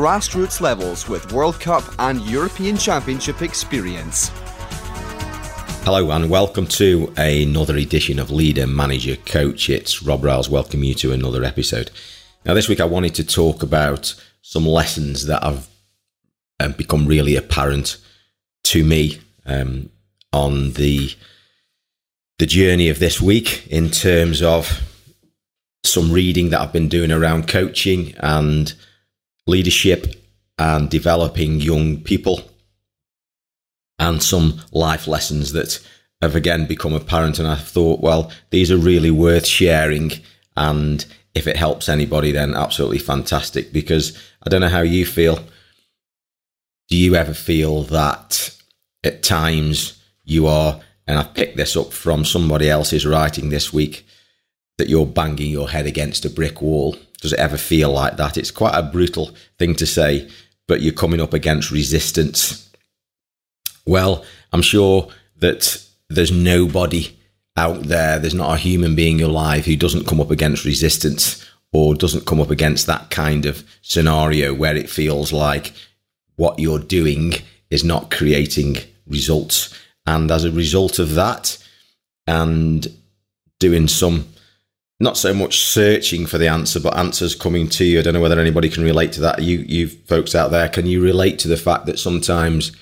grassroots levels with World Cup and European Championship experience. Hello and welcome to another edition of Leader Manager Coach. It's Rob Riles. Welcome you to another episode. Now, this week I wanted to talk about some lessons that have um, become really apparent to me um, on the the journey of this week in terms of some reading that I've been doing around coaching and leadership and developing young people, and some life lessons that have again become apparent. And I thought, well, these are really worth sharing. And if it helps anybody, then absolutely fantastic. Because I don't know how you feel. Do you ever feel that at times you are, and I've picked this up from somebody else's writing this week, that you're banging your head against a brick wall? Does it ever feel like that? It's quite a brutal thing to say, but you're coming up against resistance. Well, I'm sure that there's nobody out there, there's not a human being alive who doesn't come up against resistance or doesn't come up against that kind of scenario where it feels like what you're doing is not creating results. And as a result of that, and doing some not so much searching for the answer, but answers coming to you. I don't know whether anybody can relate to that. You, you folks out there, can you relate to the fact that sometimes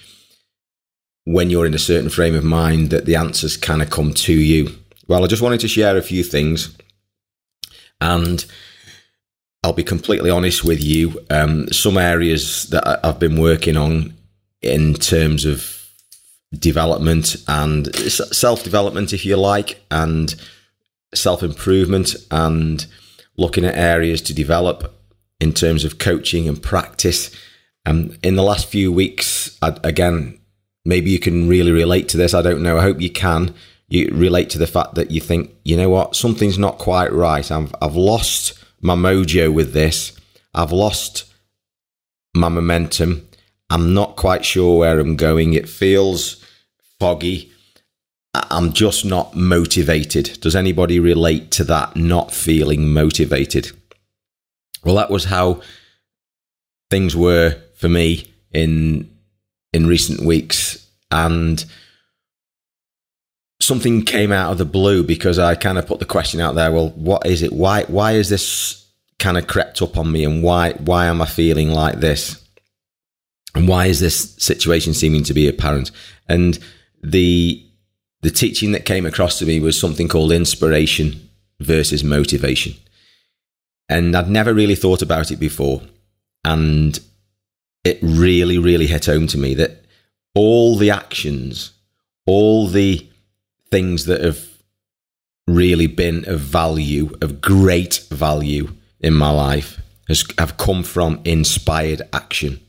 when you're in a certain frame of mind, that the answers kind of come to you? Well, I just wanted to share a few things, and I'll be completely honest with you. Um, some areas that I've been working on in terms of development and self development, if you like, and self improvement and looking at areas to develop in terms of coaching and practice. Um, in the last few weeks, I, again, maybe you can really relate to this. I don't know. I hope you can. You relate to the fact that you think, you know what, something's not quite right. I've, I've lost my mojo with this. I've lost my momentum. I'm not quite sure where I'm going. It feels foggy. I'm just not motivated. Does anybody relate to that not feeling motivated? Well, that was how things were for me in in recent weeks and something came out of the blue because I kind of put the question out there, well, what is it? Why why is this kind of crept up on me and why why am I feeling like this? And why is this situation seeming to be apparent? And the the teaching that came across to me was something called inspiration versus motivation. And I'd never really thought about it before. And it really, really hit home to me that all the actions, all the things that have really been of value, of great value in my life, has, have come from inspired action.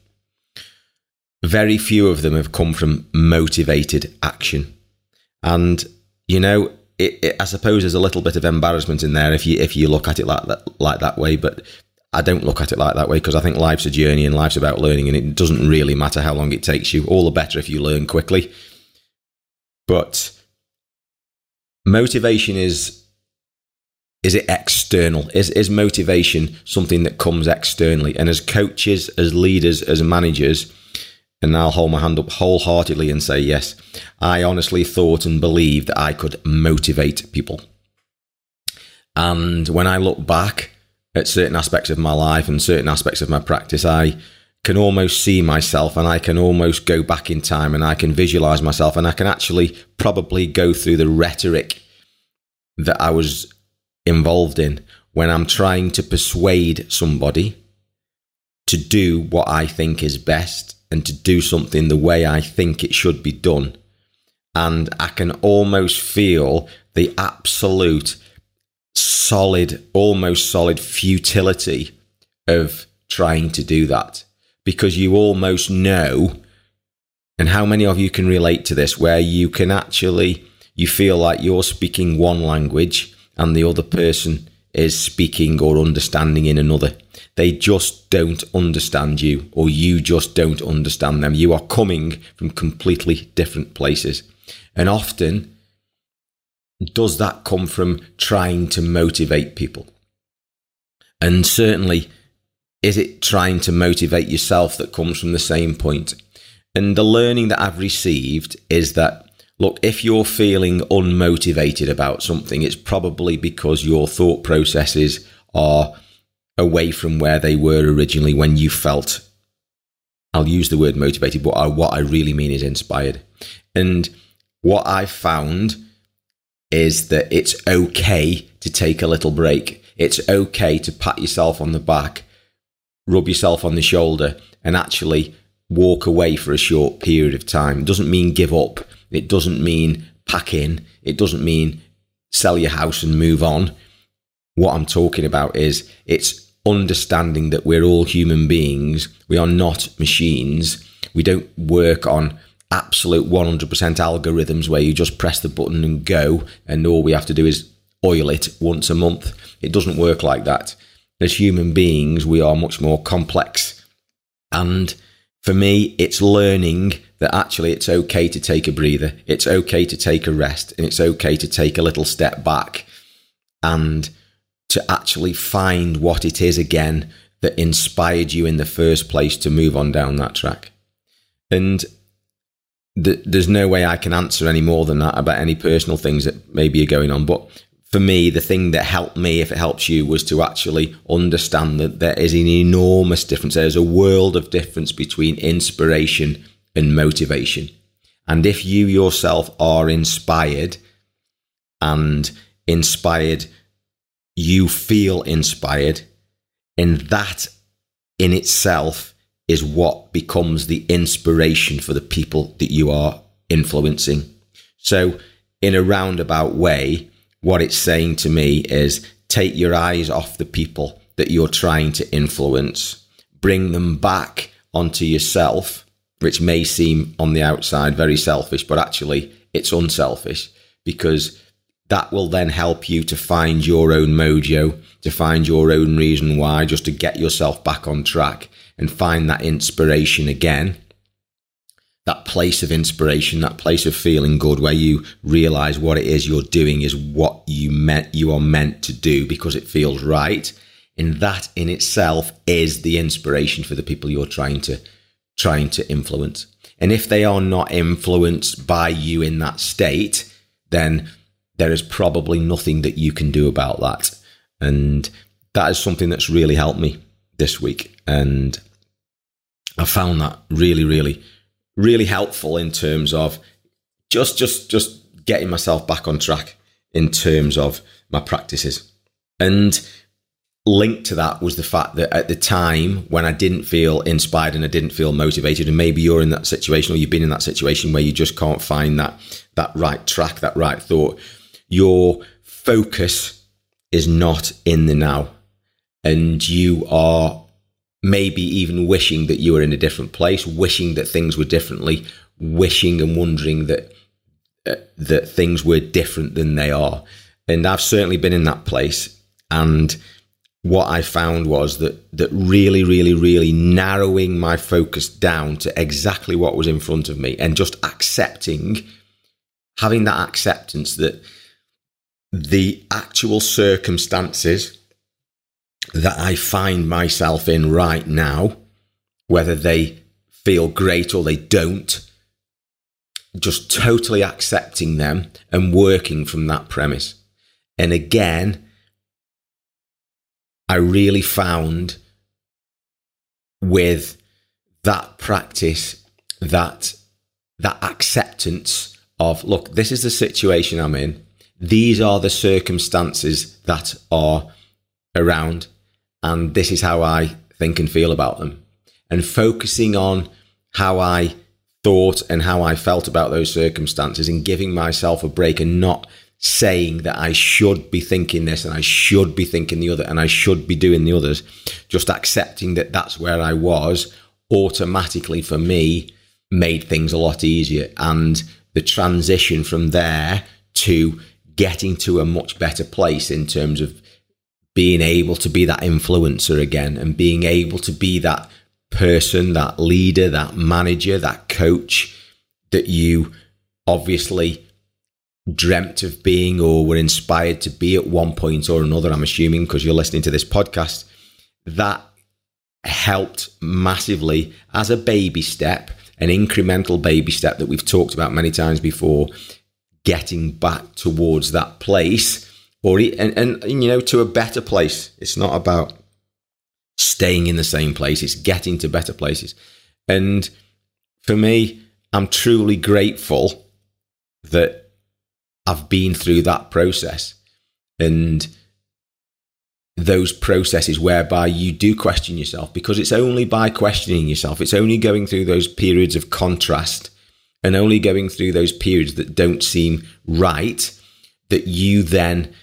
Very few of them have come from motivated action. And you know, it, it, I suppose there's a little bit of embarrassment in there if you if you look at it like that like that way. But I don't look at it like that way because I think life's a journey and life's about learning, and it doesn't really matter how long it takes you. All the better if you learn quickly. But motivation is is it external? Is is motivation something that comes externally? And as coaches, as leaders, as managers, and I'll hold my hand up wholeheartedly and say, yes, I honestly thought and believed that I could motivate people. And when I look back at certain aspects of my life and certain aspects of my practice, I can almost see myself and I can almost go back in time and I can visualize myself and I can actually probably go through the rhetoric that I was involved in when I'm trying to persuade somebody to do what I think is best and to do something the way I think it should be done. And I can almost feel the absolute solid, almost solid futility of trying to do that. because you almost know. And how many of you can relate to this where you can actually, you feel like you're speaking one language and the other person is speaking or understanding in another. They just don't understand you, or you just don't understand them. You are coming from completely different places. And often, does that come from trying to motivate people? And certainly, is it trying to motivate yourself that comes from the same point? And the learning that I've received is that look, if you're feeling unmotivated about something, it's probably because your thought processes are away from where they were originally when you felt, I'll use the word motivated, but I, what I really mean is inspired. And what I've found is that it's okay to take a little break. It's okay to pat yourself on the back, rub yourself on the shoulder, and actually walk away for a short period of time. It doesn't mean give up. It doesn't mean pack in. It doesn't mean sell your house and move on. What I'm talking about is it's understanding that we're all human beings. We are not machines. We don't work on absolute 100% algorithms where you just press the button and go, and all we have to do is oil it once a month. It doesn't work like that. As human beings, we are much more complex. And for me, it's learning that actually it's okay to take a breather, it's okay to take a rest, and it's okay to take a little step back and to actually find what it is again that inspired you in the first place to move on down that track. And th- there's no way I can answer any more than that about any personal things that maybe are going on. But for me, the thing that helped me, if it helps you, was to actually understand that there is an enormous difference. There's a world of difference between inspiration and motivation. And if you yourself are inspired and inspired, you feel inspired, and that in itself is what becomes the inspiration for the people that you are influencing. So, in a roundabout way, what it's saying to me is take your eyes off the people that you're trying to influence, bring them back onto yourself, which may seem on the outside very selfish, but actually it's unselfish because that will then help you to find your own mojo, to find your own reason why, just to get yourself back on track and find that inspiration again that place of inspiration, that place of feeling good where you realize what it is you're doing is what you meant you are meant to do because it feels right. And that in itself is the inspiration for the people you're trying to trying to influence. And if they are not influenced by you in that state, then there is probably nothing that you can do about that. And that is something that's really helped me this week. And I found that really, really really helpful in terms of just just just getting myself back on track in terms of my practices. And linked to that was the fact that at the time when I didn't feel inspired and I didn't feel motivated, and maybe you're in that situation or you've been in that situation where you just can't find that that right track, that right thought, your focus is not in the now. And you are maybe even wishing that you were in a different place, wishing that things were differently, wishing and wondering that uh, that things were different than they are. And I've certainly been in that place. And what I found was that that really, really, really narrowing my focus down to exactly what was in front of me and just accepting, having that acceptance that the actual circumstances that I find myself in right now, whether they feel great or they don't, just totally accepting them and working from that premise. And again, I really found with that practice that that acceptance of look this is the situation i'm in these are the circumstances that are around, and this is how I think and feel about them. And focusing on how I thought and how I felt about those circumstances and giving myself a break and not saying that I should be thinking this and I should be thinking the other and I should be doing the others, just accepting that that's where I was automatically for me made things a lot easier. And the transition from there to getting to a much better place in terms of being able to be that influencer again and being able to be that person, that leader, that manager, that coach that you obviously dreamt of being or were inspired to be at one point or another. I'm assuming because you're listening to this podcast, that helped massively as a baby step, an incremental baby step that we've talked about many times before, getting back towards that place or and, and, you know to a better place. It's not about staying in the same place; it's getting to better places. And for me, I'm truly grateful that I've been through that process and those processes whereby you do question yourself because it's only by questioning yourself, it's only going through those periods of contrast and only going through those periods that don't seem right that you then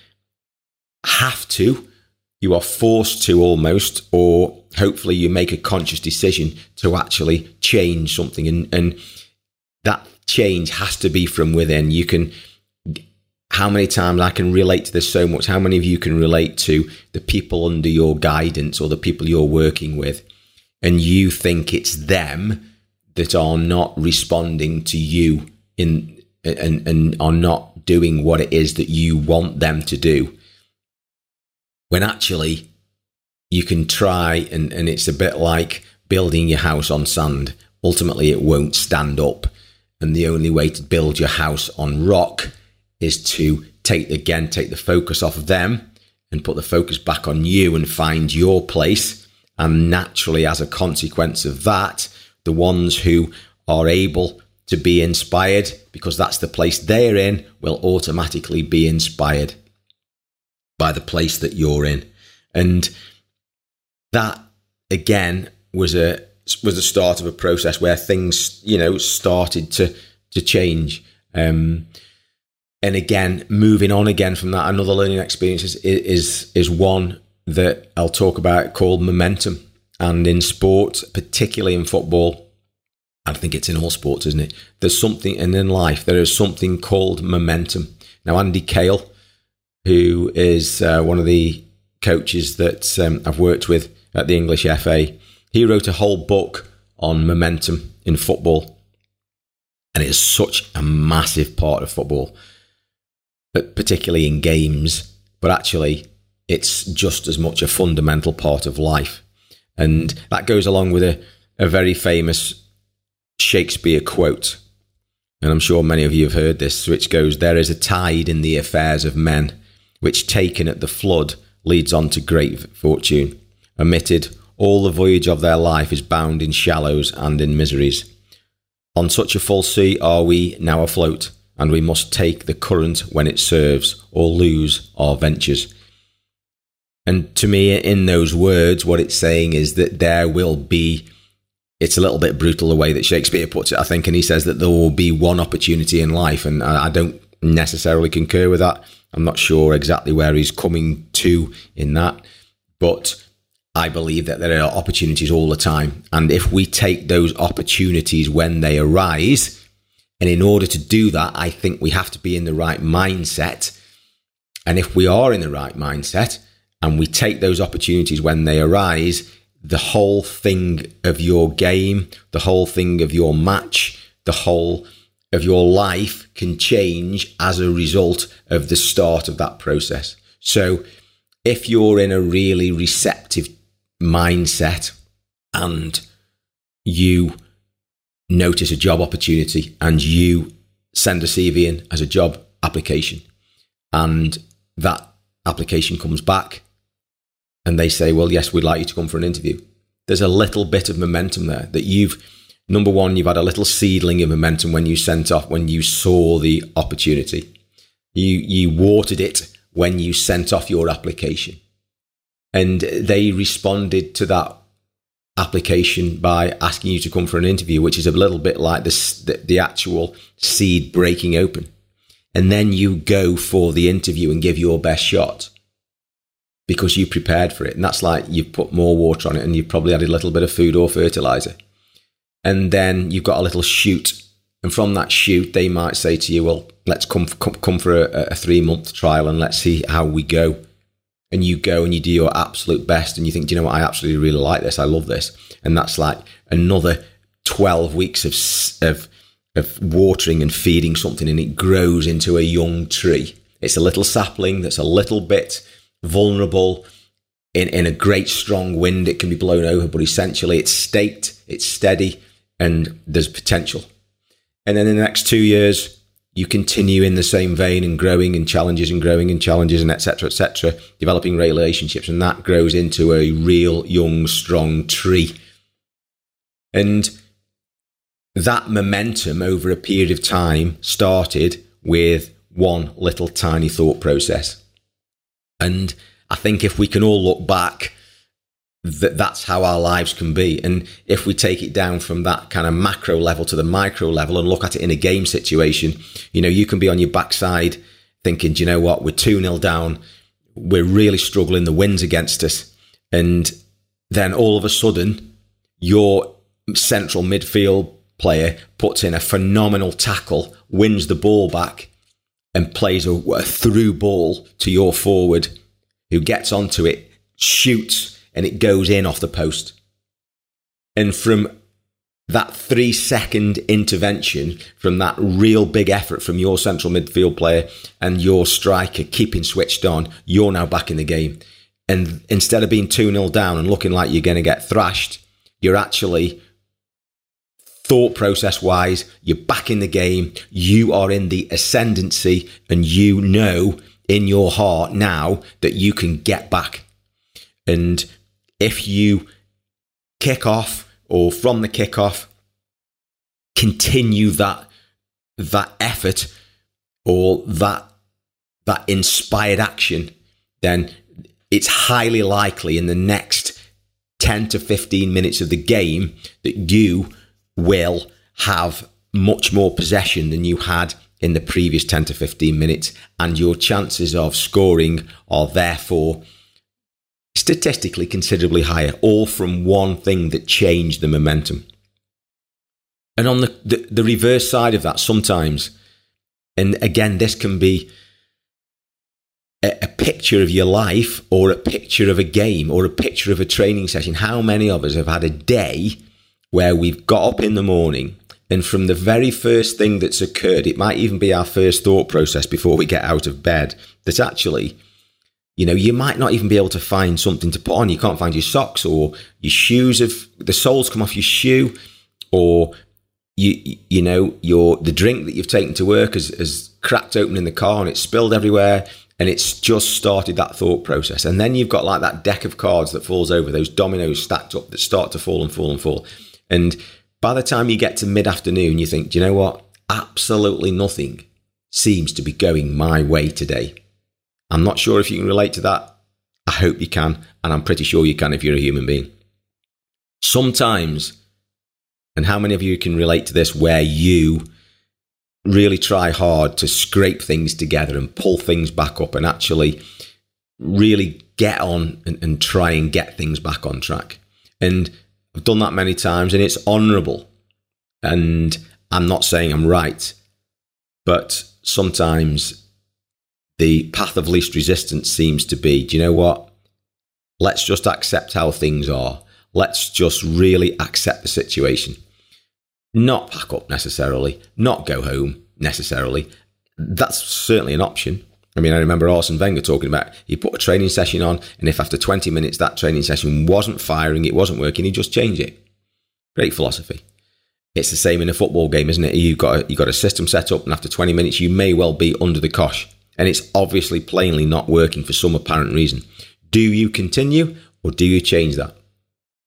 have to, you are forced to almost, or hopefully you make a conscious decision to actually change something. And, and that change has to be from within. You can, how many times I can relate to this so much. How many of you can relate to the people under your guidance or the people you're working with, and you think it's them that are not responding to you in and, and are not doing what it is that you want them to do when actually you can try and, and it's a bit like building your house on sand. Ultimately, it won't stand up. And the only way to build your house on rock is to take again, take the focus off of them and put the focus back on you and find your place. And naturally, as a consequence of that, the ones who are able to be inspired because that's the place they're in will automatically be inspired by the place that you're in. And that again was a was the start of a process where things, you know, started to to change. Um, and again, moving on again from that, another learning experience is, is is one that I'll talk about called momentum. And in sport, particularly in football, I think it's in all sports, isn't it? There's something, and in life, there is something called momentum. Now, Andy Cale, who is uh, one of the coaches that um, I've worked with at the English FA. He wrote a whole book on momentum in football, and it is such a massive part of football, particularly in games, but actually, it's just as much a fundamental part of life. And that goes along with a, a very famous Shakespeare quote. And I'm sure many of you have heard this, which goes, There is a tide in the affairs of men which taken at the flood leads on to great fortune. Omitted, all the voyage of their life is bound in shallows and in miseries. On such a full sea are we now afloat, and we must take the current when it serves, or lose our ventures. And to me, in those words, what it's saying is that there will be, it's a little bit brutal the way that Shakespeare puts it, I think, and he says that there will be one opportunity in life, and I don't necessarily concur with that. I'm not sure exactly where he's coming to in that, but I believe that there are opportunities all the time. And if we take those opportunities when they arise, and in order to do that, I think we have to be in the right mindset. And if we are in the right mindset and we take those opportunities when they arise, the whole thing of your game, the whole thing of your match, the whole of your life can change as a result of the start of that process. So if you're in a really receptive mindset and you notice a job opportunity and you send a CV in as a job application and that application comes back and they say, well, yes, we'd like you to come for an interview. There's a little bit of momentum there that you've number one, you've had a little seedling of momentum when you sent off, when you saw the opportunity. You, you watered it when you sent off your application. And they responded to that application by asking you to come for an interview, which is a little bit like the, the actual seed breaking open. And then you go for the interview and give your best shot because you prepared for it. And that's like you've put more water on it and you've probably added a little bit of food or fertilizer and then you've got a little shoot. And from that shoot, they might say to you, well, let's come, come, come for a, a three month trial and let's see how we go. And you go and you do your absolute best and you think, do you know what? I absolutely really like this. I love this. And that's like another 12 weeks of, of, of watering and feeding something and it grows into a young tree. It's a little sapling that's a little bit vulnerable. In, in a great strong wind, it can be blown over, but essentially it's staked, it's steady, and there's potential. And then in the next two years, you continue in the same vein and growing and challenges and growing and challenges and etc. etc. developing relationships, and that grows into a real young, strong tree. And that momentum over a period of time started with one little tiny thought process. And I think if we can all look back, that that's how our lives can be. And if we take it down from that kind of macro level to the micro level and look at it in a game situation, you know, you can be on your backside thinking, do you know what, we're 2 0 down, we're really struggling, the wind's against us. And then all of a sudden, your central midfield player puts in a phenomenal tackle, wins the ball back, and plays a, a through ball to your forward who gets onto it, shoots, and it goes in off the post. And from that three second intervention, from that real big effort from your central midfield player and your striker keeping switched on, you're now back in the game. And instead of being 2 0 down and looking like you're going to get thrashed, you're actually thought process wise, you're back in the game, you are in the ascendancy, and you know in your heart now that you can get back. And if you kick off or from the kickoff, continue that that effort or that that inspired action, then it's highly likely in the next 10 to 15 minutes of the game that you will have much more possession than you had in the previous 10 to 15 minutes, and your chances of scoring are therefore statistically considerably higher, all from one thing that changed the momentum. And on the, the, the reverse side of that, sometimes, and again, this can be a, a picture of your life or a picture of a game or a picture of a training session. How many of us have had a day where we've got up in the morning and from the very first thing that's occurred, it might even be our first thought process before we get out of bed, that actually, you know, you might not even be able to find something to put on. You can't find your socks or your shoes have the soles come off your shoe or you you know your the drink that you've taken to work has, has cracked open in the car and it's spilled everywhere and it's just started that thought process and then you've got like that deck of cards that falls over those dominoes stacked up that start to fall and fall and fall and by the time you get to mid afternoon, you think, do you know what? Absolutely nothing seems to be going my way today. I'm not sure if you can relate to that. I hope you can. And I'm pretty sure you can if you're a human being. Sometimes, and how many of you can relate to this, where you really try hard to scrape things together and pull things back up and actually really get on and, and try and get things back on track. And I've done that many times and it's honorable. And I'm not saying I'm right, but sometimes the path of least resistance seems to be do you know what? Let's just accept how things are. Let's just really accept the situation. Not pack up necessarily, not go home necessarily. That's certainly an option. I mean, I remember Arsene Wenger talking about he put a training session on, and if after 20 minutes that training session wasn't firing, it wasn't working, he'd just changed it. Great philosophy. It's the same in a football game, isn't it? You've got a, you've got a system set up, and after 20 minutes, you may well be under the cosh, and it's obviously plainly not working for some apparent reason. Do you continue or do you change that?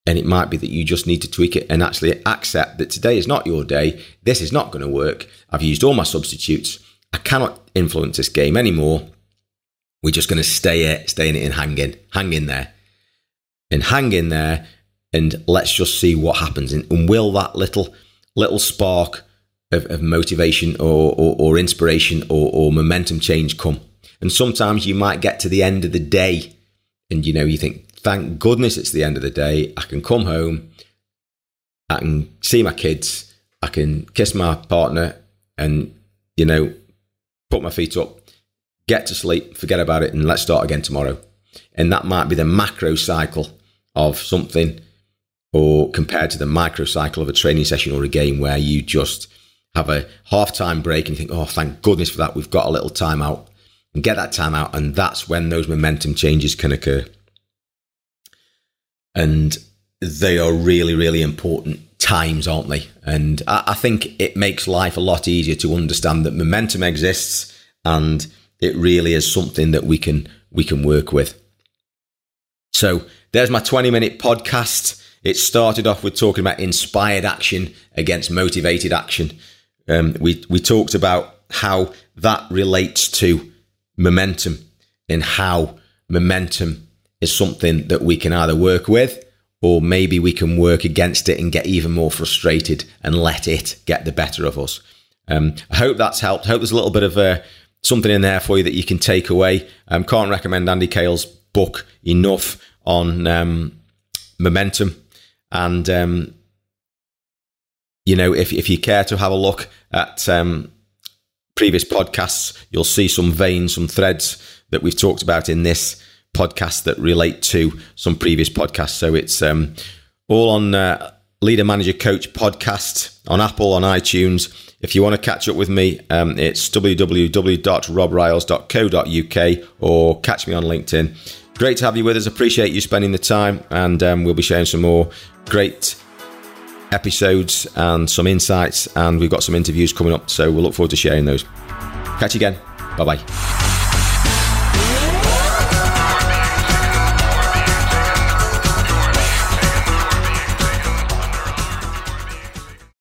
And it might be that you just need to tweak it and actually accept that today is not your day. This is not going to work. I've used all my substitutes. I cannot influence this game anymore. We're just going to stay it, stay in it, and hang in, hang in there, and hang in there, and let's just see what happens. And, and will that little little spark of, of motivation or, or, or inspiration or, or momentum change come? And sometimes you might get to the end of the day, and you know you think, thank goodness it's the end of the day. I can come home, I can see my kids, I can kiss my partner, and you know, put my feet up, get to sleep, forget about it, and let's start again tomorrow. And that might be the macro cycle of something, or compared to the micro cycle of a training session or a game where you just have a half time break and think, oh, thank goodness for that. We've got a little time out and get that time out. And that's when those momentum changes can occur. And they are really, really important times, aren't they? And I, I think it makes life a lot easier to understand that momentum exists and it really is something that we can we can work with. So there's my 20 minute podcast. It started off with talking about inspired action against motivated action. Um, we we talked about how that relates to momentum and how momentum is something that we can either work with or maybe we can work against it and get even more frustrated and let it get the better of us. Um, I hope that's helped. I hope there's a little bit of uh, something in there for you that you can take away. Um, can't recommend Andy Cale's book enough on um, momentum. And, um, you know, if, if you care to have a look at um, previous podcasts, you'll see some veins, some threads that we've talked about in this podcast that relate to some previous podcasts. So it's um, all on uh, Leader Manager Coach podcast on Apple, on iTunes. If you want to catch up with me, um, it's www.robriles.co.uk or catch me on LinkedIn. Great to have you with us. Appreciate you spending the time, and um, we'll be sharing some more great episodes and some insights. And we've got some interviews coming up, so we'll look forward to sharing those. Catch you again. Bye bye.